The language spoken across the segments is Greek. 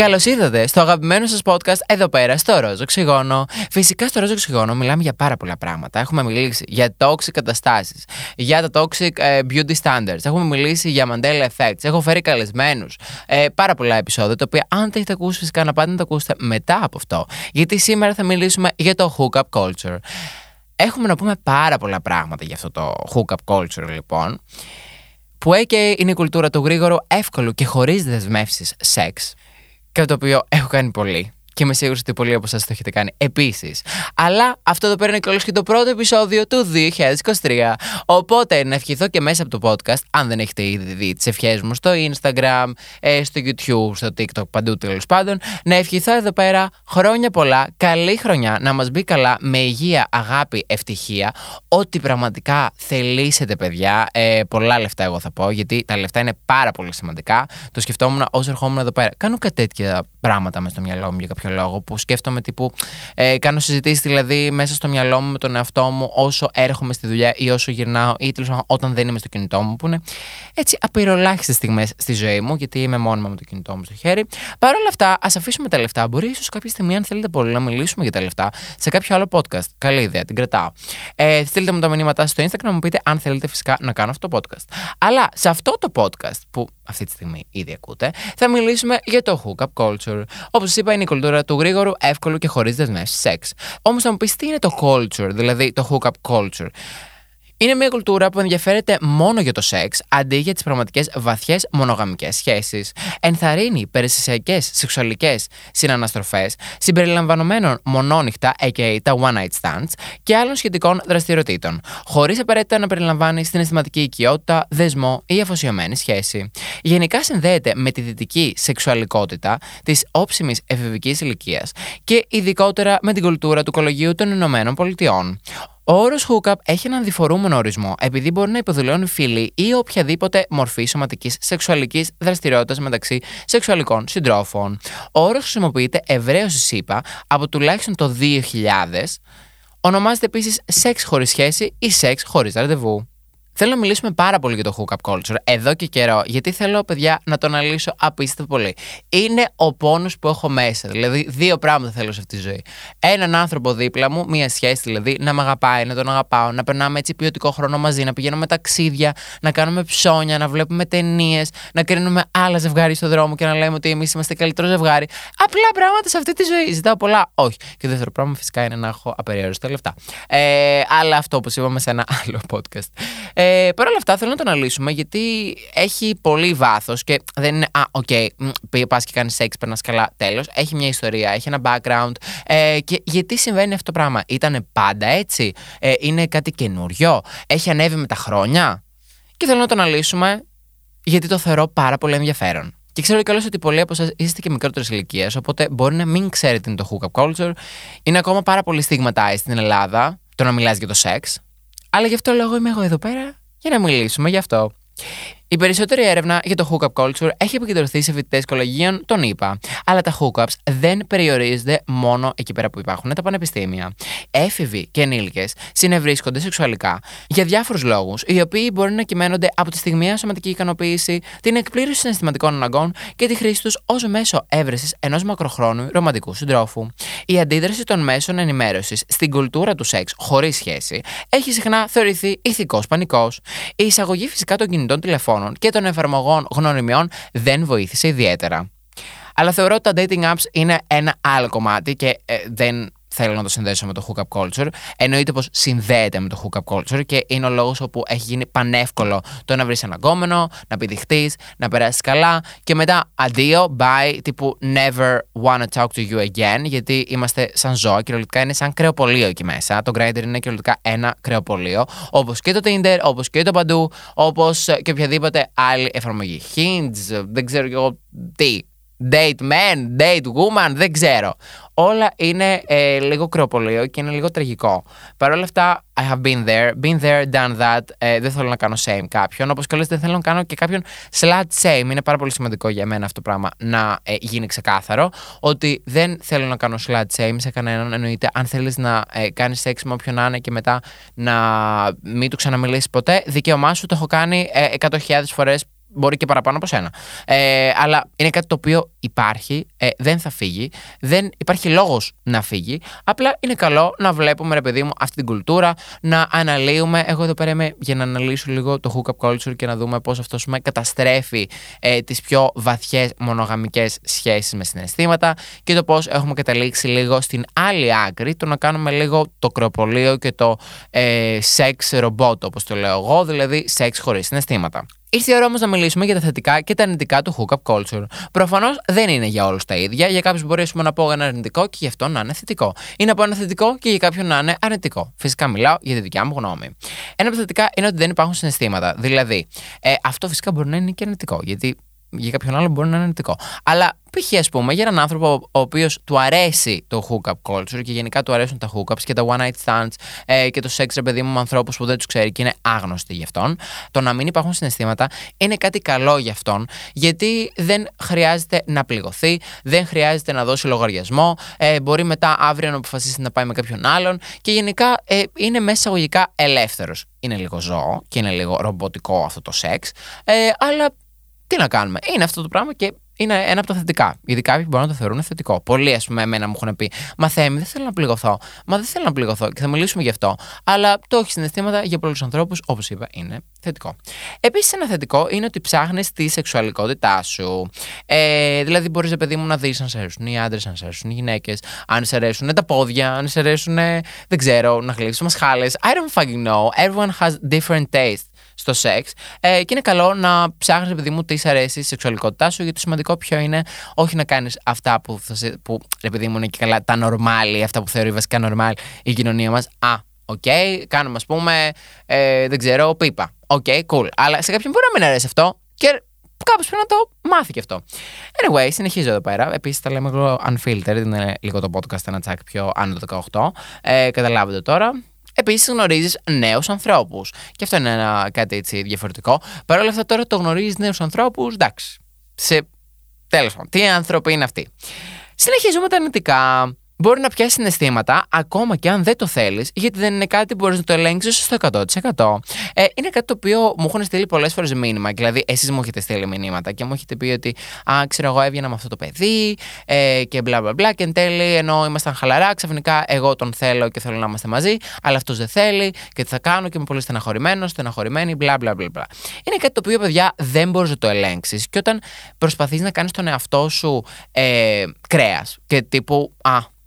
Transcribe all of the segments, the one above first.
Καλώς ήρθατε στο αγαπημένο σας podcast εδώ πέρα στο Ρόζο Οξυγόνο. Φυσικά στο Ρόζο Οξυγόνο μιλάμε για πάρα πολλά πράγματα. Έχουμε μιλήσει για toxic καταστάσεις, για τα toxic ε, beauty standards, έχουμε μιλήσει για Mandela effects, έχω φέρει καλεσμένους. Ε, πάρα πολλά επεισόδια τα οποία αν τα έχετε ακούσει, φυσικά να πάτε να τα ακούσετε μετά από αυτό. Γιατί σήμερα θα μιλήσουμε για το hookup culture. Έχουμε να πούμε πάρα πολλά πράγματα για αυτό το hookup culture λοιπόν. Που και είναι η κουλτούρα του γρήγορου, εύκολου και χωρίς δεσμεύσεις σεξ. Κάτι το οποίο έχω κάνει πολύ και είμαι σίγουρο ότι πολλοί από εσάς το έχετε κάνει επίσης. Αλλά αυτό εδώ πέρα είναι κιόλα και το πρώτο επεισόδιο του 2023. Οπότε να ευχηθώ και μέσα από το podcast, αν δεν έχετε ήδη δει τις ευχές μου στο Instagram, ε, στο YouTube, στο TikTok, παντού τέλος πάντων, να ευχηθώ εδώ πέρα χρόνια πολλά, καλή χρονιά, να μας μπει καλά με υγεία, αγάπη, ευτυχία. Ό,τι πραγματικά θελήσετε, παιδιά. Ε, πολλά λεφτά, εγώ θα πω, γιατί τα λεφτά είναι πάρα πολύ σημαντικά. Το σκεφτόμουν όσο ερχόμουν εδώ πέρα. Κάνω κάτι τέτοια πράγματα μες στο μυαλό μου για κάποιο λόγο που σκέφτομαι τύπου. Ε, κάνω συζητήσεις δηλαδή μέσα στο μυαλό μου με τον εαυτό μου όσο έρχομαι στη δουλειά ή όσο γυρνάω ή τέλος πάντων όταν δεν είμαι στο κινητό μου, που είναι έτσι απειροελάχιστες στιγμές στη ζωή μου, γιατί είμαι μόνιμα με το κινητό μου στο χέρι. Παρ' όλα αυτά, ας αφήσουμε τα λεφτά. Μπορεί ίσως κάποια στιγμή, αν θέλετε πολύ, να μιλήσουμε για τα λεφτά σε κάποιο άλλο podcast. Καλή ιδέα, την κρατάω. Ε, στείλτε μου τα μηνύματά στο Instagram να μου πείτε αν θέλετε φυσικά να κάνω αυτό το podcast. Αλλά σε αυτό το podcast που αυτή τη στιγμή ήδη ακούτε, θα μιλήσουμε για το hookup culture. Όπως σας είπα, είναι η κουλτούρα του γρήγορου, εύκολου και χωρίς δεσμεύσεις σεξ. Όμως θα μου πεις τι είναι το culture, δηλαδή το hookup culture; Είναι μια κουλτούρα που ενδιαφέρεται μόνο για το σεξ αντί για τις πραγματικές βαθιές μονογαμικές σχέσεις. Ενθαρρύνει περιστασιακέ σεξουαλικές συναναστροφές συμπεριλαμβανομένων μονόνυχτα, aka τα one night stands, και άλλων σχετικών δραστηριοτήτων, χωρίς απαραίτητα να περιλαμβάνει συναισθηματική οικειότητα, δεσμό ή αφοσιωμένη σχέση. Γενικά συνδέεται με τη δυτική σεξουαλικότητα της όψιμης εφηβικής ηλικίας και ειδικότερα με την κουλτούρα του κολογίου των Ηνωμένων Πολιτειών. Ο όρος hookup έχει έναν διφορούμενο ορισμό, επειδή μπορεί να υποδηλώνει φίλη ή οποιαδήποτε μορφή σωματικής σεξουαλικής δραστηριότητας μεταξύ σεξουαλικών συντρόφων. Ο όρος χρησιμοποιείται ευρέως στη ΣΥΠΑ από τουλάχιστον το 2000. Ονομάζεται επίσης σεξ χωρίς σχέση ή σεξ χωρίς ραντεβού. Θέλω να μιλήσουμε πάρα πολύ για το hookup culture εδώ και καιρό, γιατί θέλω, παιδιά, να το αναλύσω απίστευτα πολύ. Είναι ο πόνος που έχω μέσα. Δηλαδή, δύο πράγματα θέλω σε αυτή τη ζωή. Έναν άνθρωπο δίπλα μου, μία σχέση δηλαδή, να με αγαπάει, να τον αγαπάω, να περνάμε έτσι ποιοτικό χρόνο μαζί, να πηγαίνουμε ταξίδια, να κάνουμε ψώνια, να βλέπουμε ταινίες, να κρίνουμε άλλα ζευγάρια στο δρόμο και να λέμε ότι εμείς είμαστε καλύτερο ζευγάρι. Απλά πράγματα σε αυτή τη ζωή. Ζητάω πολλά. Όχι. Και το δεύτερο πράγμα φυσικά είναι να έχω απεριόριστα λεφτά. Ε, αλλά αυτό, όπως είπαμε σε ένα άλλο podcast. Ε, Παρ' όλα αυτά θέλω να το αναλύσουμε γιατί έχει πολύ βάθος και δεν είναι. Α, OK, okay, πας και κάνεις σεξ, περνάς καλά, τέλος. Έχει μια ιστορία, έχει ένα background. Ε, και γιατί συμβαίνει αυτό το πράγμα, Ήταν πάντα έτσι, ε, Είναι κάτι καινούριο, έχει ανέβει με τα χρόνια; Και θέλω να το αναλύσουμε γιατί το θεωρώ πάρα πολύ ενδιαφέρον. Και ξέρω κιόλας ότι πολλοί από εσάς είστε και μικρότερε ηλικίε, οπότε μπορεί να μην ξέρετε τι είναι το hookup culture. Είναι ακόμα πάρα πολύ στιγματάει στην Ελλάδα το να μιλάς για το σεξ. Αλλά γι' αυτό λόγο είμαι εγώ εδώ πέρα για να μιλήσουμε γι' αυτό. Η περισσότερη έρευνα για το hookup culture έχει επικεντρωθεί σε φοιτητές κολεγίων, τον είπα. Αλλά τα hookups δεν περιορίζονται μόνο εκεί πέρα που υπάρχουν τα πανεπιστήμια. Έφηβοι και ενήλικες συνευρίσκονται σεξουαλικά για διάφορους λόγους, οι οποίοι μπορεί να κυμαίνονται από τη στιγμιαία σωματική ικανοποίηση, την εκπλήρωση συναισθηματικών αναγκών και τη χρήση τους ως μέσο έβρεσης ενός μακροχρόνου ρομαντικού συντρόφου. Η αντίδραση των μέσων ενημέρωσης στην κουλτούρα του σεξ χωρίς σχέση έχει συχνά θεωρηθεί ηθικός πανικός. Η εισαγωγή φυσικά των κινητών τηλεφώνων και των εφαρμογών γνωριμιών δεν βοήθησε ιδιαίτερα. Αλλά θεωρώ ότι τα dating apps είναι ένα άλλο κομμάτι και ε, δεν θέλω να το συνδέσω με το hookup culture. Εννοείται πως συνδέεται με το hookup culture και είναι ο λόγος όπου έχει γίνει πανεύκολο το να βρεις ένα γκόμενο, να πηδηχτείς, να περάσεις καλά και μετά αντίο, bye, τύπου never wanna talk to you again, γιατί είμαστε σαν ζώα. Κυριολεκτικά είναι σαν κρεοπολείο εκεί μέσα. Το Grindr είναι κυριολεκτικά ένα κρεοπολείο, όπως και το Tinder, όπως και το παντού, όπως και οποιαδήποτε άλλη εφαρμογή. Hinge, δεν ξέρω κι εγώ τι date man, date woman, δεν ξέρω. Όλα είναι ε, λίγο κρεοπολείο και είναι λίγο τραγικό. Παρ' όλα αυτά, I have been there, been there, done that. Ε, δεν θέλω να κάνω shame κάποιον. Όπως και δεν θέλω να κάνω και κάποιον slut shame. Είναι πάρα πολύ σημαντικό για μένα αυτό το πράγμα να ε, γίνει ξεκάθαρο. Ότι δεν θέλω να κάνω slut shame σε κανέναν. Εννοείται, αν θέλεις να ε, κάνεις σεξ με όποιον να είναι και μετά να μην του ξαναμιλήσεις ποτέ, δικαίωμά σου το έχω κάνει ε, 100.000 φορές Μπορεί και παραπάνω από σένα. Ε, αλλά είναι κάτι το οποίο υπάρχει, ε, δεν θα φύγει, δεν υπάρχει λόγος να φύγει. Απλά είναι καλό να βλέπουμε, ρε παιδί μου, αυτή την κουλτούρα, να αναλύουμε. Εγώ εδώ πέρα είμαι για να αναλύσω λίγο το hookup culture και να δούμε πώς αυτό με καταστρέφει ε, τις πιο βαθιές μονογαμικές σχέσεις με συναισθήματα και το πώς έχουμε καταλήξει λίγο στην άλλη άκρη, το να κάνουμε λίγο το κρεοπολείο και το ε, sex robot, όπως το λέω εγώ, δηλαδή σεξ χωρίς συναισθήματα. Ήρθε η ώρα όμως να μιλήσουμε για τα θετικά και τα αρνητικά του hookup culture. Προφανώς δεν είναι για όλους τα ίδια. Για κάποιους μπορεί να πω ένα αρνητικό και γι' αυτό να είναι θετικό. Ή να πω ένα θετικό και για κάποιον να είναι αρνητικό. Φυσικά μιλάω για τη δικιά μου γνώμη. Ένα από τα θετικά είναι ότι δεν υπάρχουν συναισθήματα. Δηλαδή, ε, αυτό φυσικά μπορεί να είναι και αρνητικό. Γιατί για κάποιον άλλο μπορεί να είναι αρνητικό. Αλλά π.χ. ας πούμε για έναν άνθρωπο ο οποίος του αρέσει το hookup culture και γενικά του αρέσουν τα hookups και τα one night stands ε, και το sex ρε παιδί μου με ανθρώπους που δεν τους ξέρει και είναι άγνωστοι γι' αυτόν, το να μην υπάρχουν συναισθήματα είναι κάτι καλό για αυτόν γιατί δεν χρειάζεται να πληγωθεί, δεν χρειάζεται να δώσει λογαριασμό, ε, μπορεί μετά αύριο να αποφασίσει να πάει με κάποιον άλλον και γενικά ε, είναι μέσα εισαγωγικά ελεύθερος. Είναι λίγο ζώο και είναι λίγο ρομποτικό αυτό το σεξ, ε, αλλά τι να κάνουμε. Είναι αυτό το πράγμα και είναι ένα από τα θετικά. Γιατί κάποιοι μπορούν να το θεωρούν θετικό. Πολλοί, ας πούμε, εμένα μου έχουν πει Μα Θέμη, δεν θέλω να πληγωθώ. Μα δεν θέλω να πληγωθώ και θα μιλήσουμε γι' αυτό. Αλλά το έχει συναισθήματα για πολλούς ανθρώπους, όπως είπα, είναι θετικό. Επίσης, ένα θετικό είναι ότι ψάχνεις τη σεξουαλικότητά σου. Ε, δηλαδή, μπορείς, παιδί μου, να δεις αν σε αρέσουν οι άντρες, αν σε αρέσουν οι γυναίκες, αν σε αρέσουν τα πόδια, αν σε αρέσουν, δεν ξέρω, να γλύψει μασχάλες. I don't fucking know. Everyone has different taste στο σεξ. Ε, και είναι καλό να ψάχνεις, επειδή μου, τις αρέσει η σεξουαλικότητά σου, γιατί το σημαντικό ποιο είναι όχι να κάνεις αυτά που, θα σε, που επειδή μου είναι και καλά τα νορμάλ, αυτά που θεωρεί βασικά νορμάλ η κοινωνία μας. Α, OK, okay, κάνουμε ας πούμε, ε, δεν ξέρω, πίπα. OK, okay, cool. Αλλά σε κάποιον μπορεί να μην αρέσει αυτό και κάπως πρέπει να το μάθει και αυτό. Anyway, συνεχίζω εδώ πέρα. Επίσης, τα λέμε λίγο unfiltered, είναι λίγο το podcast ένα τσάκ πιο άνω των 18. Ε, καταλάβετε τώρα. Επίσης γνωρίζεις νέους ανθρώπους. Και αυτό είναι ένα, κάτι έτσι διαφορετικό. Παρ' όλα αυτά τώρα το γνωρίζεις νέους ανθρώπους, εντάξει. Σε... Τέλος πάντων, τι άνθρωποι είναι αυτοί. Συνεχίζουμε τα αρνητικά μπορεί να πιάσει συναισθήματα ακόμα και αν δεν το θέλεις, γιατί δεν είναι κάτι που μπορείς να το ελέγξεις στο 100%. Ε, είναι κάτι το οποίο μου έχουν στείλει πολλές φορές μήνυμα. Δηλαδή, εσείς μου έχετε στείλει μηνύματα και μου έχετε πει ότι, Α, ξέρω εγώ, έβγαινα με αυτό το παιδί ε, και μπλα μπλα μπλα. Και εν τέλει, ενώ ήμασταν χαλαρά, ξαφνικά εγώ τον θέλω και θέλω να είμαστε μαζί, αλλά αυτός δεν θέλει και τι θα κάνω και είμαι πολύ στεναχωρημένος, στεναχωρημένη, μπλα μπλα μπλα. Είναι κάτι το οποίο, παιδιά, δεν μπορείς να το ελέγξεις. Και όταν προσπαθείς να κάνεις τον εαυτό σου ε, κρέας και τύπου, Α,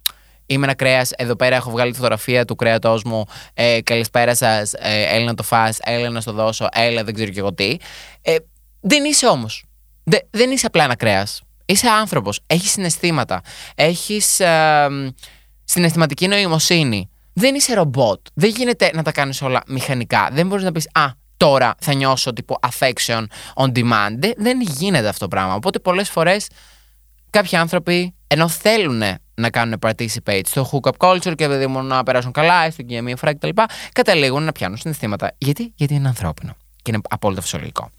Είμαι ένα κρέας. Εδώ πέρα έχω βγάλει τη φωτογραφία του κρέατός μου. Ε, καλησπέρα σας. Ε, έλα να το φά. Έλα να στο δώσω. Έλα, δεν ξέρω και εγώ τι. Ε, δεν είσαι όμως. Δε, δεν είσαι απλά ένα κρέας. Είσαι άνθρωπος. Έχεις συναισθήματα. Έχεις ε, συναισθηματική νοημοσύνη. Δεν είσαι ρομπότ. Δεν γίνεται να τα κάνεις όλα μηχανικά. Δεν μπορείς να πεις Α, τώρα θα νιώσω τύπου affection on demand. Δεν, γίνεται αυτό το πράγμα. Οπότε πολλές φορές κάποιοι άνθρωποι ενώ θέλουν να κάνουν participate στο hookup culture και δηλαδή μόνο να περάσουν καλά, έστω και για μία φορά κτλ. Καταλήγουν να πιάνουν συναισθήματα. Γιατί, Γιατί είναι ανθρώπινο. Και είναι απόλυτα φυσιολογικό.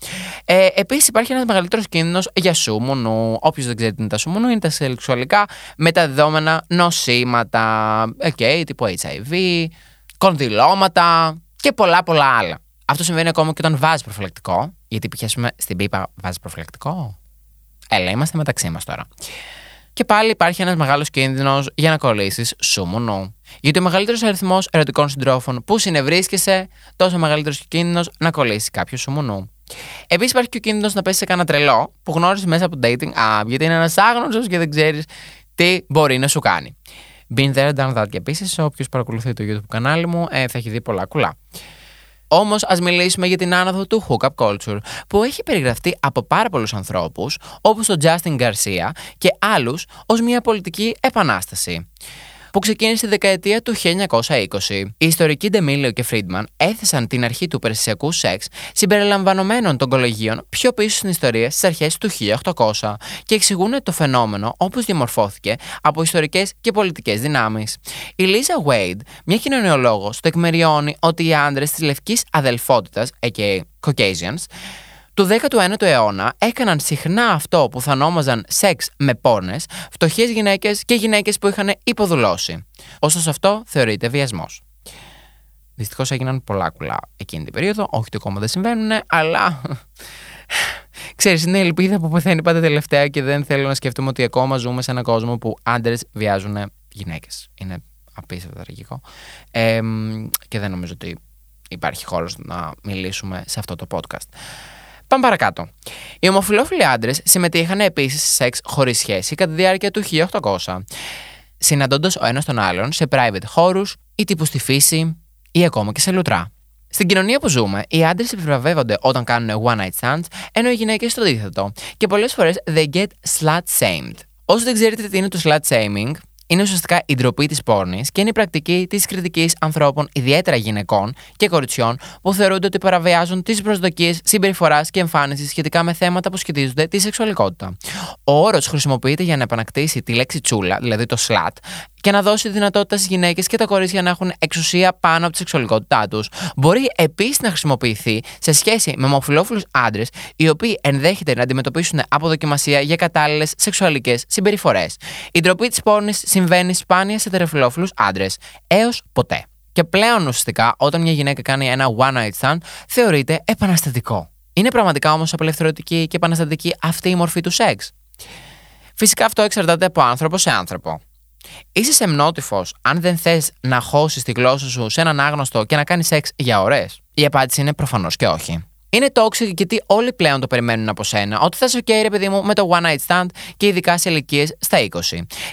Ε, Επίσης, υπάρχει ένας μεγαλύτερος κίνδυνος για σούμονου. Όποιος δεν ξέρει τι είναι τα σούμονου, είναι τα σεξουαλικά μεταδεδομένα νοσήματα. Okay, τύπου HIV, κονδυλώματα και πολλά πολλά άλλα. Αυτό συμβαίνει ακόμα και όταν βάζεις προφυλακτικό. Γιατί π.χ. στην πίπα βάζεις προφυλακτικό. Έλα, είμαστε μεταξύ μας τώρα. Και πάλι υπάρχει ένας μεγάλος κίνδυνος για να κολλήσει σούμονο. Γιατί ο μεγαλύτερος αριθμός ερωτικών συντρόφων που συνευρίσκεσαι, τόσο μεγαλύτερος κίνδυνος να κολλήσει κάποιος σούμονο. Επίσης υπάρχει και ο κίνδυνος να πέσεις σε κανένα τρελό που γνώρισες μέσα από dating app, γιατί είναι ένας άγνωστος και δεν ξέρεις τι μπορεί να σου κάνει. Been there, done that. Και επίσης, όποιος παρακολουθεί το YouTube κανάλι μου ε, θα έχει δει πολλά κουλά. Όμως, ας μιλήσουμε για την άνοδο του hookup culture, που έχει περιγραφεί από πάρα πολλούς ανθρώπους, όπως τον Justin Garcia και άλλους, ως μια πολιτική επανάσταση. Που ξεκίνησε στη δεκαετία του 1920. Οι ιστορικοί Ντεμίλιο και Φρίντμαν έθεσαν την αρχή του περσιακού σεξ συμπεριλαμβανομένων των κολεγίων πιο πίσω στην ιστορία στις αρχές του 1800 και εξηγούν το φαινόμενο όπως διαμορφώθηκε από ιστορικές και πολιτικές δυνάμεις. Η Λίζα Wade, μια κοινωνιολόγος, το εκμεριώνει ότι οι άντρες της λευκής αδελφότητας, a.k.a. Caucasians, του 19ου αιώνα έκαναν συχνά αυτό που θα ονόμαζαν σεξ με πόρνε, φτωχές γυναίκες και γυναίκες που είχαν υποδουλώσει. Ωστόσο αυτό θεωρείται βιασμός. Δυστυχώς έγιναν πολλά κουλά εκείνη την περίοδο. Όχι ότι ακόμα δεν συμβαίνουν, αλλά. Ξέρεις, είναι η ελπίδα που πεθαίνει πάντα τελευταία και δεν θέλω να σκεφτούμε ότι ακόμα ζούμε σε έναν κόσμο που άντρες βιάζουν γυναίκες. Είναι απίστευτο τραγικό. Ε, και δεν νομίζω ότι υπάρχει χώρος να μιλήσουμε σε αυτό το podcast. Πάμε παρακάτω. Οι ομοφυλόφιλοι άντρες συμμετείχαν επίσης σε σεξ χωρίς σχέση κατά τη διάρκεια του 1800, συναντώντας ο ένας τον άλλον σε private χώρους ή τύπου στη φύση ή ακόμα και σε λουτρά. Στην κοινωνία που ζούμε, οι άντρες επιβραβεύονται όταν κάνουν one night stands, ενώ οι γυναίκες το αντίθετο. Και πολλές φορές they get slut shamed. Όσο δεν ξέρετε τι είναι το slut shaming, είναι ουσιαστικά η ντροπή της πόρνης και είναι η πρακτική της κριτικής ανθρώπων, ιδιαίτερα γυναικών και κοριτσιών, που θεωρούνται ότι παραβιάζουν τις προσδοκίες συμπεριφοράς και εμφάνισης σχετικά με θέματα που σχετίζονται τη σεξουαλικότητα. Ο όρος χρησιμοποιείται για να επανακτήσει τη λέξη τσούλα, δηλαδή το slut, και να δώσει δυνατότητα στις γυναίκες και τα κορίτσια να έχουν εξουσία πάνω από τη σεξουαλικότητά τους. Μπορεί επίσης να χρησιμοποιηθεί σε σχέση με ομοφυλόφιλους άντρες, οι οποίοι ενδέχεται να αντιμετωπίσουν αποδοκιμασία για κατάλληλες σεξουαλικές συμπεριφορές. Η ντροπή της πόρνη συμβαίνει σπάνια σε τερεφιλόφιλου άντρες, έως ποτέ. Και πλέον ουσιαστικά, όταν μια γυναίκα κάνει ένα one night stand, θεωρείται επαναστατικό. Είναι πραγματικά όμως απελευθερωτική και επαναστατική αυτή η μορφή του σεξ; Φυσικά αυτό εξαρτάται από άνθρωπο σε άνθρωπο. Είσαι σεμνότυφο αν δεν θες να χώσεις τη γλώσσα σου σε έναν άγνωστο και να κάνεις σεξ για ώρε. Η απάντηση είναι προφανώς και όχι. Είναι toxic γιατί όλοι πλέον το περιμένουν από σένα. Ότι θα είσαι OK, ρε παιδί μου, με το one night stand και ειδικά σε ηλικίες στα 20.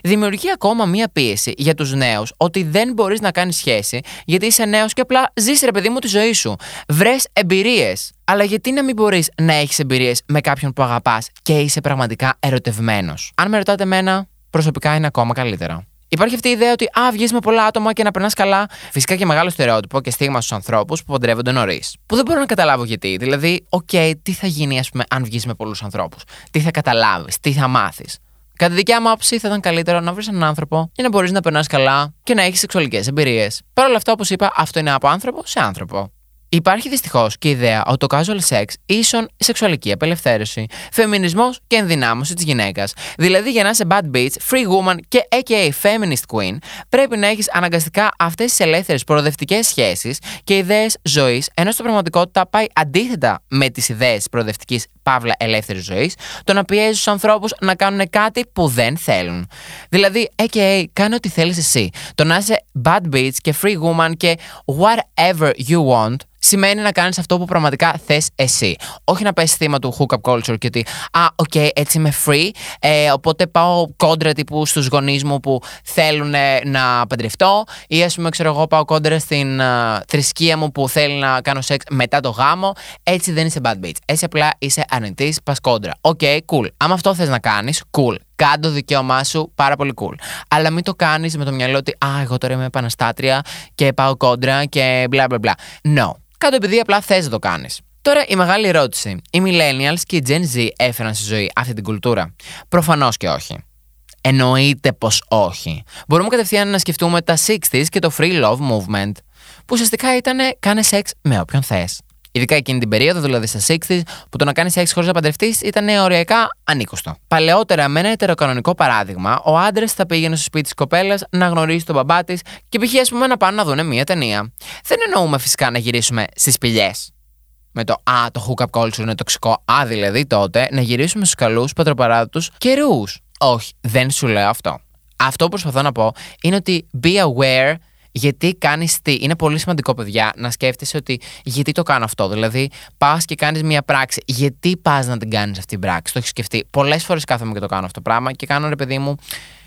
Δημιουργεί ακόμα μία πίεση για τους νέους ότι δεν μπορείς να κάνεις σχέση γιατί είσαι νέος και απλά ζεις, ρε παιδί μου, τη ζωή σου. Βρες εμπειρίες. Αλλά γιατί να μην μπορείς να έχεις εμπειρίες με κάποιον που αγαπάς και είσαι πραγματικά ερωτευμένος; Αν με ρωτάτε εμένα, προσωπικά είναι ακόμα καλύτερα. Υπάρχει αυτή η ιδέα ότι α, βγεις με πολλά άτομα και να περνάς καλά. Φυσικά και μεγάλο στερεότυπο και στίγμα στους ανθρώπους που παντρεύονται νωρίς. Που δεν μπορώ να καταλάβω γιατί. Δηλαδή, OK, okay, τι θα γίνει, ας πούμε, αν βγεις με πολλούς ανθρώπους; Τι θα καταλάβεις, τι θα μάθεις; Κατά δικιά μου άποψη, θα ήταν καλύτερο να βρεις έναν άνθρωπο για να μπορείς να περνάς καλά και να έχεις σεξουαλικές εμπειρίες. Παρ' όλα αυτά, όπως είπα, αυτό είναι από άνθρωπο σε άνθρωπο. Υπάρχει δυστυχώς και η ιδέα ότι το casual sex ίσον σεξουαλική απελευθέρωση, φεμινισμός και ενδυνάμωση της γυναίκας. Δηλαδή, για να είσαι bad bitch, free woman και aka feminist queen, πρέπει να έχεις αναγκαστικά αυτές τις ελεύθερες προοδευτικές σχέσεις και ιδέες ζωής, ενώ στην πραγματικότητα πάει αντίθετα με τις ιδέες προοδευτικής παύλα ελεύθερης ζωής, το να πιέζεις τους ανθρώπους να κάνουν κάτι που δεν θέλουν. Δηλαδή, aka, κάνε ό,τι θέλεις εσύ. Το να είσαι bad bitch και free woman και whatever you want σημαίνει να κάνεις αυτό που πραγματικά θες εσύ. Όχι να πέσεις θύμα του hookup culture και ότι, Α, OK, okay, έτσι είμαι free. Ε, οπότε πάω κόντρα τύπου στους γονείς μου που θέλουν να παντρευτώ. Ή ας πούμε, ξέρω εγώ, πάω κόντρα στην uh, θρησκεία μου που θέλει να κάνω σεξ μετά το γάμο. Έτσι δεν είσαι bad bitch. Έτσι απλά είσαι αρνητής, πας κόντρα. OK, okay, cool. Αν αυτό θες να κάνεις, cool. Κάν' το το δικαίωμά σου, πάρα πολύ cool. Αλλά μην το κάνεις με το μυαλό ότι Α, εγώ τώρα είμαι επαναστάτρια και πάω κόντρα και μπλα μπλα μπλα. No. Κάν' το επειδή απλά θες να το κάνεις. Τώρα η μεγάλη ερώτηση. Οι millennials και οι Gen Z έφεραν στη ζωή αυτή την κουλτούρα; Προφανώς και όχι. Εννοείται πως όχι. Μπορούμε κατευθείαν να σκεφτούμε τα 60s και το free love movement, που ουσιαστικά ήταν κάνε σεξ με όποιον θες. Ειδικά εκείνη την περίοδο, δηλαδή στα 60s, που το να κάνεις σεξ χωρί να παντρευτείς ήταν οριακά ανήκουστο. Παλαιότερα, με ένα ετεροκανονικό παράδειγμα, ο άντρας θα πήγαινε στο σπίτι της κοπέλας να γνωρίσει τον μπαμπά της και π.χ. ας πούμε να πάνε να δουν μία ταινία. Δεν εννοούμε φυσικά να γυρίσουμε στις πηγέ. Με το Α, το hookup culture είναι τοξικό. Α, δηλαδή τότε να γυρίσουμε στους καλούς πατροπαράδοτους καιρούς. Όχι, δεν σου λέω αυτό. Αυτό που προσπαθώ να πω είναι ότι be aware γιατί κάνεις τι. Είναι πολύ σημαντικό, παιδιά, να σκέφτεσαι ότι γιατί το κάνω αυτό. Δηλαδή, πας και κάνεις μια πράξη. Γιατί πας να την κάνεις αυτή την πράξη. Το έχεις σκεφτεί. Πολλές φορές κάθομαι και το κάνω αυτό το πράγμα και κάνω, ρε παιδί μου,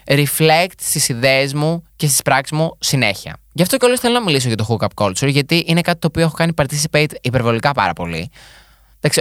reflect στις ιδέες μου και στις πράξεις μου συνέχεια. Γι' αυτό και όλες θέλω να μιλήσω για το hookup culture, γιατί είναι κάτι το οποίο έχω κάνει participate υπερβολικά πάρα πολύ.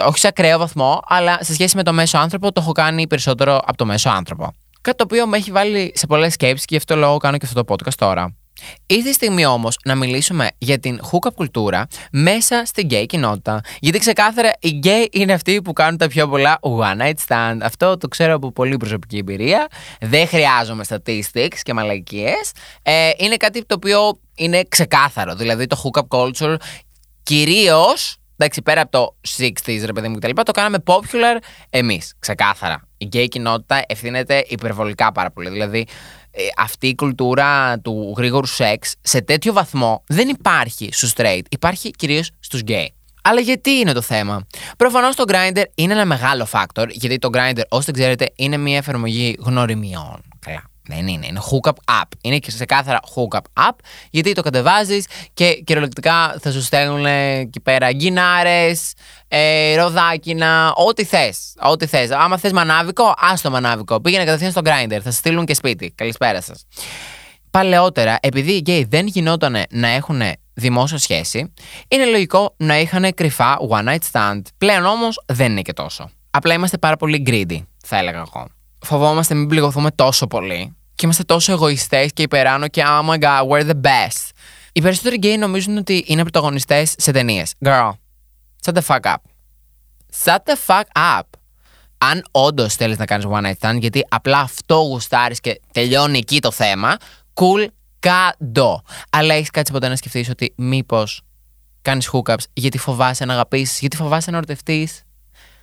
όχι σε ακραίο βαθμό, αλλά σε σχέση με το μέσο άνθρωπο το έχω κάνει περισσότερο από το μέσο άνθρωπο. Κάτι το οποίο με έχει βάλει σε πολλές σκέψεις και γι' αυτό λόγο κάνω και αυτό το podcast τώρα. Ήρθε η στιγμή όμως να μιλήσουμε για την hookup κουλτούρα μέσα στην gay κοινότητα. Γιατί ξεκάθαρα οι gay είναι αυτοί που κάνουν τα πιο πολλά one night stand. Αυτό το ξέρω από πολύ προσωπική εμπειρία. Δεν χρειάζομαι statistics και μαλακίες. Ε, είναι κάτι το οποίο είναι ξεκάθαρο. Δηλαδή το hookup culture κυρίως. Εντάξει, πέρα από το 60s, ρε παιδί μου κτλ., το κάναμε popular εμείς. Ξεκάθαρα. Η gay κοινότητα ευθύνεται υπερβολικά πάρα πολύ. Δηλαδή, ε, αυτή η κουλτούρα του γρήγορου σεξ σε τέτοιο βαθμό δεν υπάρχει στους straight. Υπάρχει κυρίως στους gay. Αλλά γιατί είναι το θέμα; Προφανώς το Grindr είναι ένα μεγάλο factor, γιατί το Grindr, όσο δεν ξέρετε, είναι μια εφαρμογή γνωριμιών. Καλά. Δεν είναι, είναι hookup app. Είναι και σε κάθαρα hookup app, γιατί το κατεβάζεις και κυριολεκτικά θα σου στέλνουν εκεί πέρα γκινάρες, ε, ροδάκινα, ό,τι θες. Ό,τι θες. Άμα θες μανάβικο, ας το μανάβικο. Πήγαινε κατευθείαν στο grinder, θα σε στείλουν και σπίτι. Καλησπέρα σας. Παλαιότερα, επειδή οι γκέι δεν γινόταν να έχουν δημόσια σχέση, είναι λογικό να είχαν κρυφά one night stand. Πλέον όμως δεν είναι και τόσο. Απλά είμαστε πάρα πολύ greedy, θα έλεγα εγώ φοβόμαστε μην πληγωθούμε τόσο πολύ. Και είμαστε τόσο εγωιστές και υπεράνω και oh my god, we're the best. Οι περισσότεροι γκέι νομίζουν ότι είναι πρωταγωνιστές σε ταινίες. Girl, shut the fuck up. Shut the fuck up. Αν όντως θέλεις να κάνεις one night stand, γιατί απλά αυτό γουστάρεις και τελειώνει εκεί το θέμα, cool κάτω. Αλλά έχεις κάτσει ποτέ να σκεφτείς ότι μήπως κάνεις hookups γιατί φοβάσαι να αγαπήσεις, γιατί φοβάσαι να ερωτευτείς,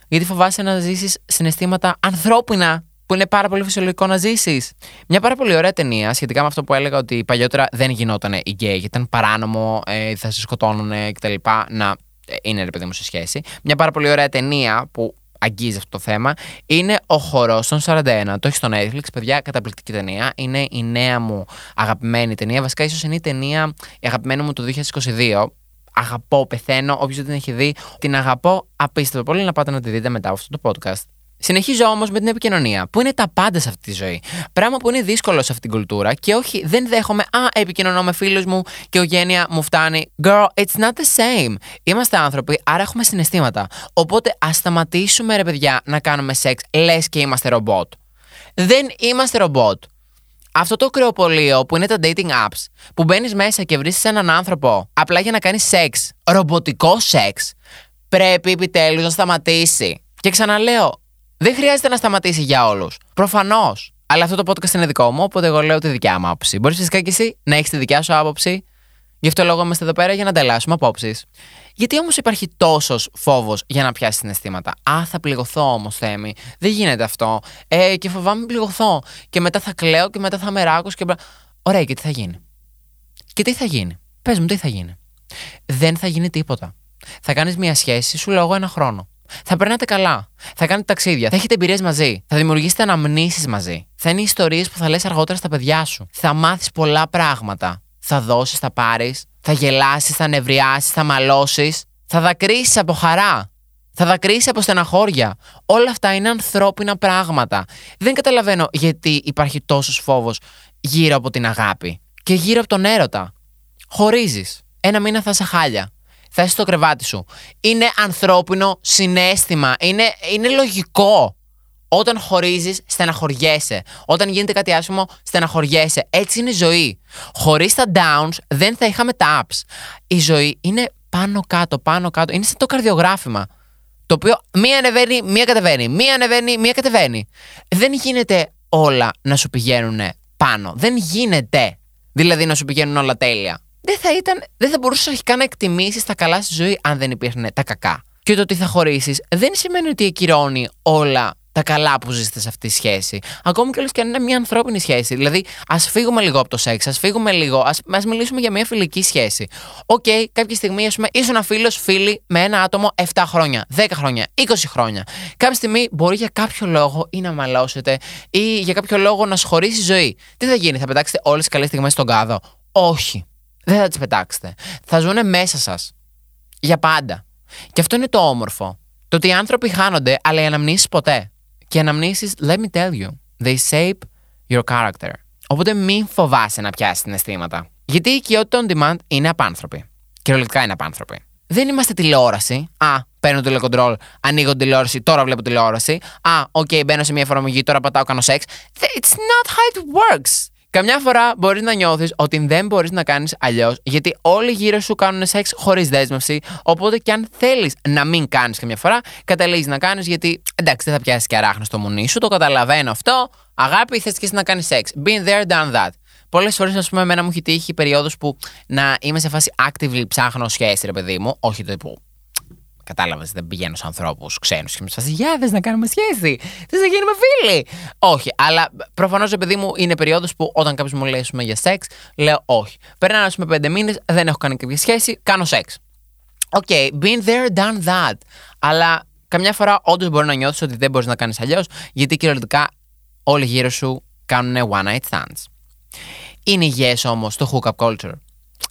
γιατί φοβάσαι να ζήσεις συναισθήματα ανθρώπινα; Που είναι πάρα πολύ φυσιολογικό να ζήσεις. Μια πάρα πολύ ωραία ταινία σχετικά με αυτό που έλεγα ότι παλιότερα δεν γινόταν η γκέι, γιατί ήταν παράνομο, ε, θα σε σκοτώνουν κτλ. Να ε, είναι ρε παιδί μου σε σχέση. Μια πάρα πολύ ωραία ταινία που αγγίζει αυτό το θέμα είναι Ο Χορός των 41. Το έχει στο Netflix, παιδιά, καταπληκτική ταινία. Είναι η νέα μου αγαπημένη ταινία. Βασικά, ίσως είναι η ταινία η αγαπημένη μου του 2022 αγαπώ, πεθαίνω. Όποιος δεν την έχει δει, την αγαπώ απίστευτο πολύ να πάτε να τη δείτε μετά από αυτό το podcast. Συνεχίζω όμως με την επικοινωνία, που είναι τα πάντα σε αυτή τη ζωή. Πράγμα που είναι δύσκολο σε αυτή την κουλτούρα και όχι, δεν δέχομαι. Α, επικοινωνώ με φίλους μου και ο γένεια μου φτάνει. Girl, it's not the same. Είμαστε άνθρωποι, άρα έχουμε συναισθήματα. Οπότε ας σταματήσουμε, ρε παιδιά, να κάνουμε σεξ λες και είμαστε ρομπότ. Δεν είμαστε ρομπότ. Αυτό το κρεοπολείο που είναι τα dating apps, που μπαίνεις μέσα και βρίσκεις έναν άνθρωπο απλά για να κάνεις σεξ, ρομποτικό σεξ, πρέπει επιτέλους να σταματήσει. Και ξαναλέω, δεν χρειάζεται να σταματήσει για όλους. Προφανώς. Αλλά αυτό το podcast είναι δικό μου, οπότε εγώ λέω τη δικιά μου άποψη. Μπορείς φυσικά και εσύ να έχεις τη δικιά σου άποψη. Γι' αυτό λόγο είμαστε εδώ πέρα για να ανταλλάσσουμε απόψεις. Γιατί όμως υπάρχει τόσος φόβος για να πιάσει συναισθήματα. Α, θα πληγωθώ όμως, Θέμη. Δεν γίνεται αυτό. Ε, και φοβάμαι πληγωθώ. Και μετά θα κλαίω και μετά θα με και. Ωραία, και τι θα γίνει; Και τι θα γίνει; Πες μου, τι θα γίνει; Δεν θα γίνει τίποτα. Θα κάνεις μια σχέση, σου λέω ένα χρόνο. Θα περνάτε καλά. Θα κάνετε ταξίδια. Θα έχετε εμπειρίες μαζί. Θα δημιουργήσετε αναμνήσεις μαζί. Θα είναι ιστορίες που θα λες αργότερα στα παιδιά σου. Θα μάθεις πολλά πράγματα. Θα δώσεις, θα πάρεις. Θα γελάσεις, θα νευριάσεις, θα μαλώσεις. Θα δακρύσεις από χαρά. Θα δακρύσεις από στεναχώρια. Όλα αυτά είναι ανθρώπινα πράγματα. Δεν καταλαβαίνω γιατί υπάρχει τόσος φόβος γύρω από την αγάπη και γύρω από τον έρωτα. Χωρίζεις. Ένα μήνα θα είσαι χάλια θα είσαι στο κρεβάτι σου. Είναι ανθρώπινο συνέστημα. Είναι, είναι λογικό. Όταν χωρίζεις, στεναχωριέσαι. Όταν γίνεται κάτι άσχημο, στεναχωριέσαι. Έτσι είναι η ζωή. Χωρίς τα downs, δεν θα είχαμε τα ups. Η ζωή είναι πάνω κάτω, πάνω κάτω. Είναι σαν το καρδιογράφημα. Το οποίο μία ανεβαίνει, μία κατεβαίνει. Μία ανεβαίνει, μία κατεβαίνει. Δεν γίνεται όλα να σου πηγαίνουν πάνω. Δεν γίνεται. Δηλαδή να σου πηγαίνουν όλα τέλεια δεν θα, ήταν, δεν θα μπορούσες αρχικά να εκτιμήσεις τα καλά στη ζωή αν δεν υπήρχαν τα κακά. Και το ότι θα χωρίσεις δεν σημαίνει ότι ακυρώνει όλα τα καλά που ζήσατε σε αυτή τη σχέση. Ακόμη και και αν είναι μια ανθρώπινη σχέση. Δηλαδή, ας φύγουμε λίγο από το σεξ, ας φύγουμε λίγο, ας μιλήσουμε για μια φιλική σχέση. OK, okay, κάποια στιγμή, ας πούμε, ήσουν φίλος, φίλη με ένα άτομο 7 χρόνια, 10 χρόνια, 20 χρόνια. Κάποια στιγμή μπορεί για κάποιο λόγο ή να μαλώσετε ή για κάποιο λόγο να σας χωρίσει η ζωή. Τι θα γίνει, θα πετάξετε όλες τις καλές στιγμές στον κάδο; Όχι δεν θα τις πετάξετε. Θα ζουν μέσα σας. Για πάντα. Και αυτό είναι το όμορφο. Το ότι οι άνθρωποι χάνονται, αλλά οι αναμνήσεις ποτέ. Και οι αναμνήσεις, let me tell you, they shape your character. Οπότε μην φοβάσαι να πιάσεις τα αισθήματα. Γιατί η οικειότητα on demand είναι απάνθρωπη. Κυριολεκτικά είναι απάνθρωπη. Δεν είμαστε τηλεόραση. Α, παίρνω τηλεκοντρόλ, ανοίγω τηλεόραση, τώρα βλέπω τηλεόραση. Α, OK, okay, μπαίνω σε μια εφαρμογή, τώρα πατάω, κάνω σεξ. It's not how it works. Καμιά φορά μπορεί να νιώθεις ότι δεν μπορείς να κάνεις αλλιώς, γιατί όλοι γύρω σου κάνουν σεξ χωρίς δέσμευση. Οπότε και αν θέλεις να μην κάνεις καμιά φορά, καταλήγεις να κάνεις γιατί εντάξει, δεν θα πιάσεις και αράχνο στο μουνί σου, το καταλαβαίνω αυτό. Αγάπη, θες και εσύ να κάνεις σεξ. Been there, done that. Πολλές φορές, ας πούμε, εμένα μου έχει τύχει περίοδος που να είμαι σε φάση actively ψάχνω σχέση, ρε παιδί μου. Όχι το τύπου Κατάλαβες, δεν πηγαίνω σε ανθρώπους ξένους και με σπάσει. Γεια, θες να κάνουμε σχέση. Θες να γίνουμε φίλοι. Όχι, αλλά προφανώς επειδή μου είναι περίοδος που όταν κάποιος μου λέει για σεξ, λέω όχι. Περνάνε, ας πούμε, πέντε μήνες, δεν έχω κάνει κάποια σχέση, κάνω σεξ. OK, okay, been there, done that. Αλλά καμιά φορά όντως μπορεί να νιώθεις ότι δεν μπορείς να κάνεις αλλιώς, γιατί κυριολεκτικά όλοι γύρω σου κάνουν one night stands. Είναι υγιές όμως το hookup culture.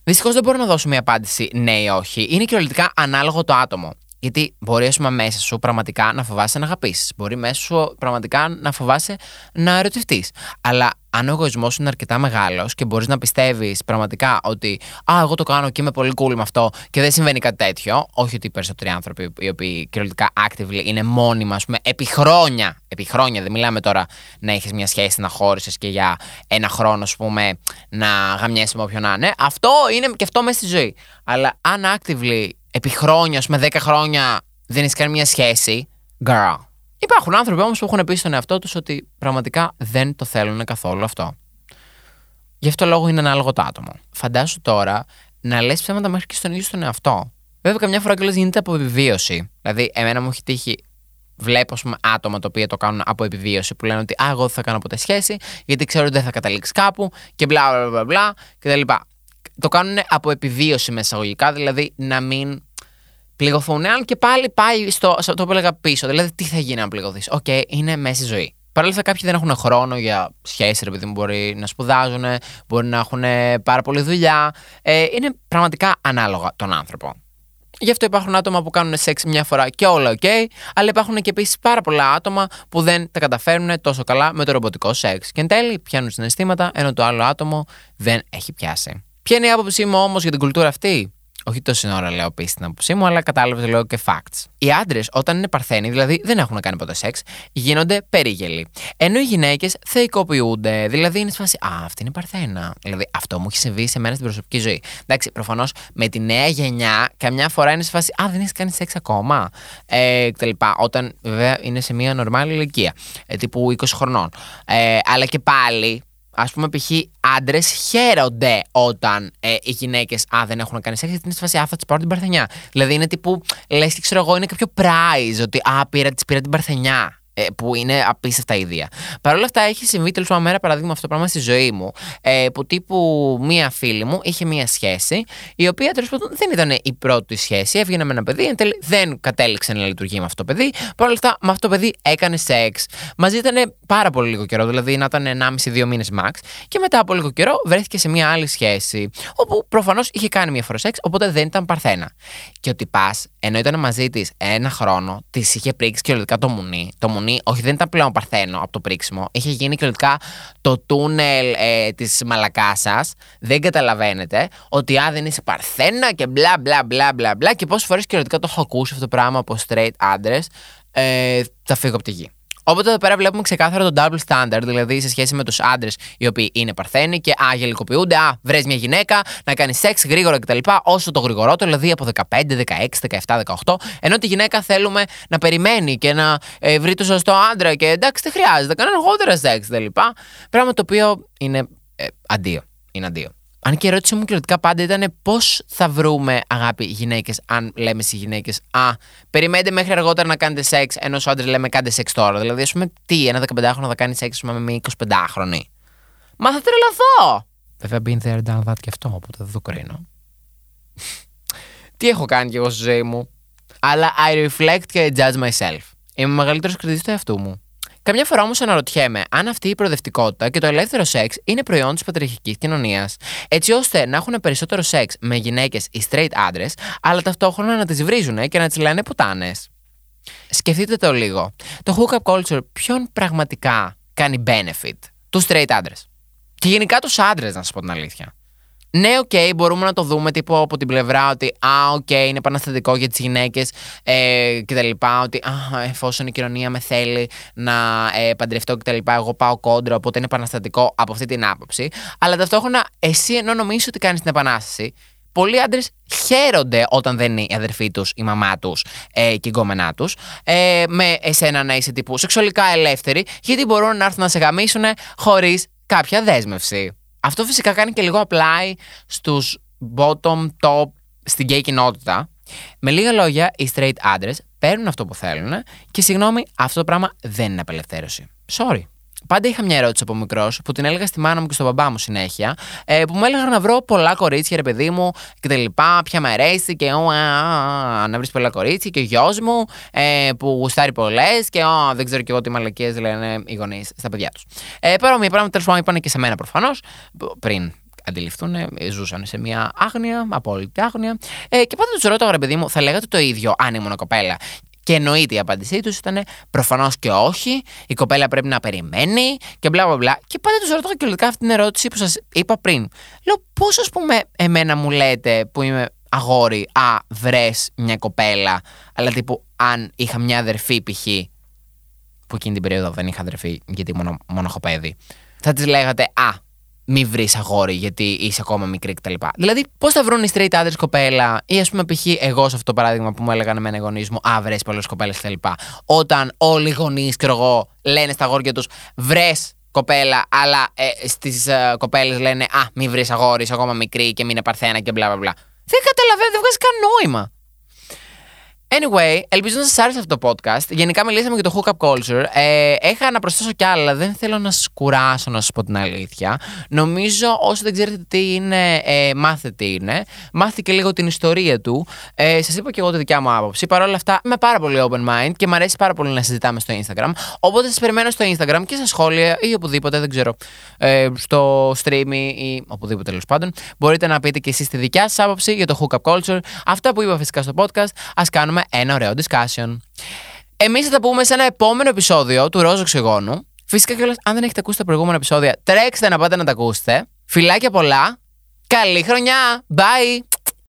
Δυστυχώς δεν μπορώ να δώσω μια απάντηση ναι ή όχι. Είναι κυριολεκτικά ανάλογα το άτομο. Γιατί μπορεί, ας πούμε, μέσα σου πραγματικά να φοβάσαι να αγαπήσεις. Μπορεί μέσα σου πραγματικά να φοβάσαι να ερωτευτείς. Αλλά αν ο εγωισμός είναι αρκετά μεγάλος και μπορείς να πιστεύεις πραγματικά ότι Α, εγώ το κάνω και είμαι πολύ cool με αυτό και δεν συμβαίνει κάτι τέτοιο. Όχι ότι οι περισσότεροι άνθρωποι οι οποίοι κυριολεκτικά actively είναι μόνιμα, ας πούμε, επί χρόνια. Επί χρόνια, δεν μιλάμε τώρα να έχεις μια σχέση να χώρισες και για ένα χρόνο, ας πούμε, να γαμιέσαι με όποιον να είναι. Αυτό είναι και αυτό μέσα στη ζωή. Αλλά αν actively επί χρόνια, με 10 χρόνια δεν έχει κάνει μια σχέση, girl. Υπάρχουν άνθρωποι όμως που έχουν πει στον εαυτό τους ότι πραγματικά δεν το θέλουν καθόλου αυτό. Γι' αυτό λόγο είναι ανάλογο το άτομο. Φαντάσου τώρα να λες ψέματα μέχρι και στον ίδιο στον εαυτό. Βέβαια, καμιά φορά κιόλας γίνεται από επιβίωση. Δηλαδή, εμένα μου έχει τύχει βλέπω πούμε, άτομα τα οποία το κάνουν από επιβίωση που λένε ότι Α, εγώ δεν θα κάνω ποτέ σχέση, γιατί ξέρω ότι δεν θα καταλήξεις κάπου και μπλα μπλα μπλα, μπλα κτλ το κάνουν από επιβίωση σε εισαγωγικά, δηλαδή να μην πληγωθούν. Αν και πάλι πάει στο, αυτό που έλεγα πίσω. Δηλαδή, τι θα γίνει αν πληγωθείς; OK, okay, είναι μέσα στη ζωή. Παρ' όλα αυτά, κάποιοι δεν έχουν χρόνο για σχέσεις, επειδή μπορεί να σπουδάζουν, μπορεί να έχουν πάρα πολλή δουλειά. Ε, είναι πραγματικά ανάλογα τον άνθρωπο. Γι' αυτό υπάρχουν άτομα που κάνουν σεξ μια φορά και όλα οκ, αλλά υπάρχουν και επίσης πάρα πολλά άτομα που δεν τα καταφέρνουν τόσο καλά με το ρομποτικό σεξ. Και εν τέλει πιάνουν συναισθήματα, ενώ το άλλο άτομο δεν έχει πιάσει. Ποια είναι η άποψή μου όμως για την κουλτούρα αυτή; Όχι τόση ώρα λέω επίση την άποψή μου, αλλά κατάλαβες λέω και facts. Οι άντρες, όταν είναι παρθένοι, δηλαδή δεν έχουν κάνει ποτέ σεξ, γίνονται περίγελοι. Ενώ οι γυναίκες θεϊκοποιούνται, δηλαδή είναι σφάση, Α, αυτή είναι παρθένα. Δηλαδή αυτό μου έχει συμβεί σε μένα στην προσωπική ζωή. Εντάξει, προφανώς με τη νέα γενιά, καμιά φορά είναι σφάση, Α, δεν έχεις κάνει σεξ ακόμα. Ε, κτλ. Όταν βέβαια είναι σε μια νορμάλη ηλικία, ε, τύπου 20 χρονών. Ε, αλλά και πάλι Α πούμε, π.χ. άντρες χαίρονται όταν ε, οι γυναίκες δεν έχουν κάνει σεξ, γιατί είναι στη φάση Α, θα τη πάρω την παρθενιά. Δηλαδή είναι τύπου, λες και ξέρω εγώ, είναι κάποιο prize, ότι Α, πήρα, τη πήρα την παρθενιά. Ε, που είναι απίστευτα ίδια. Παρ' όλα αυτά, έχει συμβεί τέλος πάντων μέρα παραδείγμα αυτό το πράγμα στη ζωή μου. Ε, που τύπου μία φίλη μου είχε μία σχέση, η οποία τέλος πάντων δεν ήταν η πρώτη σχέση. Έβγαινε με ένα παιδί, εν τέλει δεν κατέληξε να λειτουργεί με αυτό το παιδί. Παρ' όλα αυτά, με αυτό το παιδί έκανε σεξ. Μαζί ήταν πάρα πολύ λίγο καιρό, δηλαδή να ήταν 1,5-2 μήνες max. Και μετά από λίγο καιρό βρέθηκε σε μία άλλη σχέση, όπου προφανώς είχε κάνει μία φορά σεξ, οπότε δεν ήταν παρθένα. Και ότι πα, ενώ ήταν μαζί της ένα χρόνο, της είχε πρίξει και ολικά το μουνί. Το μουνί όχι δεν ήταν πλέον παρθένο από το πρίξιμο. Είχε γίνει κυριολεκτικά το τούνελ ε, της μαλακάσας. Δεν καταλαβαίνετε ότι α, δεν είσαι παρθένα και μπλα μπλα μπλα μπλα μπλα. Και πόσες φορές κυριολεκτικά το έχω ακούσει αυτό το πράγμα από straight άντρε. Ε, θα φύγω από τη γη. Οπότε εδώ πέρα βλέπουμε ξεκάθαρα το double standard, δηλαδή σε σχέση με τους άντρες οι οποίοι είναι παρθένοι και α, γελικοποιούνται, α, βρει μια γυναίκα να κάνει σεξ γρήγορα κτλ. Όσο το γρηγορότερο, δηλαδή από 15, 16, 17, 18. Ενώ τη γυναίκα θέλουμε να περιμένει και να ε, βρει το σωστό άντρα και εντάξει, δεν χρειάζεται, κανένα αργότερα σεξ κτλ. Πράγμα το οποίο είναι ε, αντίο. Είναι αντίο. Αν και η ερώτηση μου κυριολεκτικά πάντα ήταν πώς θα βρούμε αγάπη γυναίκες, αν λέμε στις γυναίκες, Α, περιμένετε μέχρι αργότερα να κάνετε σεξ, ενώ στους άντρες λέμε κάντε σεξ τώρα. Δηλαδή, ας πούμε, τι, ένα 15χρονο θα κάνει σεξ με μια 25χρονη. Μα θα τρελαθώ! Βέβαια, been there, done that και αυτό, οπότε δεν το κρίνω. τι έχω κάνει κι εγώ στη ζωή μου; Αλλά I reflect και judge myself. Είμαι μεγαλύτερος κριτής του εαυτού μου. Καμιά φορά όμως αναρωτιέμαι αν αυτή η προοδευτικότητα και το ελεύθερο σεξ είναι προϊόν της πατριαρχικής κοινωνίας, έτσι ώστε να έχουν περισσότερο σεξ με γυναίκες οι straight άντρες, αλλά ταυτόχρονα να τις βρίζουν και να τις λένε πουτάνες. Σκεφτείτε το λίγο. Το hookup culture ποιον πραγματικά κάνει benefit, τους straight άντρες. Και γενικά τους άντρες, να σας πω την αλήθεια. Ναι, οκ, μπορούμε να το δούμε τύπου από την πλευρά ότι Α, οκ, είναι επαναστατικό για τις γυναίκες ε, κτλ. Ότι Α, εφόσον η κοινωνία με θέλει να ε, παντρευτώ κτλ. Εγώ πάω κόντρα, οπότε είναι επαναστατικό από αυτή την άποψη. Αλλά ταυτόχρονα, εσύ ενώ νομίζεις ότι κάνεις την επανάσταση, πολλοί άντρες χαίρονται όταν δεν είναι η αδερφή τους, η μαμά τους ε, και η γκόμενά τους, ε, με εσένα να είσαι τύπου σεξουαλικά ελεύθερη, γιατί μπορούν να έρθουν να σε γαμίσουν χωρίς κάποια δέσμευση. Αυτό φυσικά κάνει και λίγο apply στους bottom, top, στην gay κοινότητα. Με λίγα λόγια, οι straight άντρε παίρνουν αυτό που θέλουν και συγγνώμη, αυτό το πράγμα δεν είναι απελευθέρωση. Sorry. Πάντα είχα μια ερώτηση από μικρός που την έλεγα στη μάνα μου και στον μπαμπά μου συνέχεια. Ε, που μου έλεγαν να βρω πολλά κορίτσια, ρε παιδί μου και τα λοιπά. Ποια με αρέσει και ο, να βρεις πολλά κορίτσια. Και ο γιος μου ε, που γουστάρει πολλές και ο, δεν ξέρω και εγώ τι μαλακίες λένε οι γονείς στα παιδιά τους. Ε, παρόμοια πράγματα τέλος πάντων είπαν και σε μένα προφανώς πριν αντιληφθούν, ζούσαν σε μια άγνοια, απόλυτη άγνοια. Ε, και πάντα τους ρωτώ, ρε παιδί μου, θα λέγατε το ίδιο αν ήμουν κοπέλα. Και εννοείται η απάντησή τους ήταν προφανώς και όχι. Η κοπέλα πρέπει να περιμένει και μπλα μπλα μπλα. Και πάντα τους ρωτάω και αυτή την ερώτηση που σας είπα πριν. Λέω, πώς ας πούμε, εμένα μου λέτε που είμαι αγόρι, Α, βρες μια κοπέλα. Αλλά τύπου, αν είχα μια αδερφή π.χ. που εκείνη την περίοδο δεν είχα αδερφή, γιατί μόνο, μόνο έχω παιδί. Θα της λέγατε, Α, μη βρεις αγόρι γιατί είσαι ακόμα μικρή κτλ. Δηλαδή, πώς θα βρουν οι straight άντρε κοπέλα, ή ας πούμε, π.χ. εγώ σε αυτό το παράδειγμα που μου έλεγαν εμένα οι γονείς μου, Α, βρες πολλές κοπέλες κτλ. Όταν όλοι οι γονείς, ξέρω εγώ, λένε στα αγόρια τους, βρες κοπέλα, αλλά ε, στις ε, κοπέλες λένε Α, μη βρεις αγόρις, είσαι ακόμα μικρή και μην είναι παρθένα και μπλα μπλα μπλα. Δεν καταλαβαίνω, δεν βγάζει καν νόημα. Anyway, ελπίζω να σας άρεσε αυτό το podcast. Γενικά μιλήσαμε για το hookup culture. Ε, έχα να προσθέσω κι άλλα. Δεν θέλω να σας κουράσω, να σας πω την αλήθεια. Νομίζω όσοι δεν ξέρετε τι είναι, ε, μάθετε τι είναι. Μάθετε και λίγο την ιστορία του. Ε, σας είπα και εγώ τη δικιά μου άποψη. Παρ' όλα αυτά, είμαι πάρα πολύ open mind και μου αρέσει πάρα πολύ να συζητάμε στο Instagram. Οπότε σας περιμένω στο Instagram και στα σχόλια ή οπουδήποτε, δεν ξέρω. Ε, στο stream ή οπουδήποτε τέλος πάντων. Μπορείτε να πείτε και εσείς τη δικιά σας άποψη για το hookup culture. Αυτά που είπα φυσικά στο podcast. Α κάνουμε ένα ωραίο discussion. Εμείς θα τα πούμε σε ένα επόμενο επεισόδιο του Ρόζο Οξυγόνου. Φυσικά κιόλας, αν δεν έχετε ακούσει τα προηγούμενα επεισόδια, τρέξτε να πάτε να τα ακούσετε. Φιλάκια πολλά. Καλή χρονιά. Bye.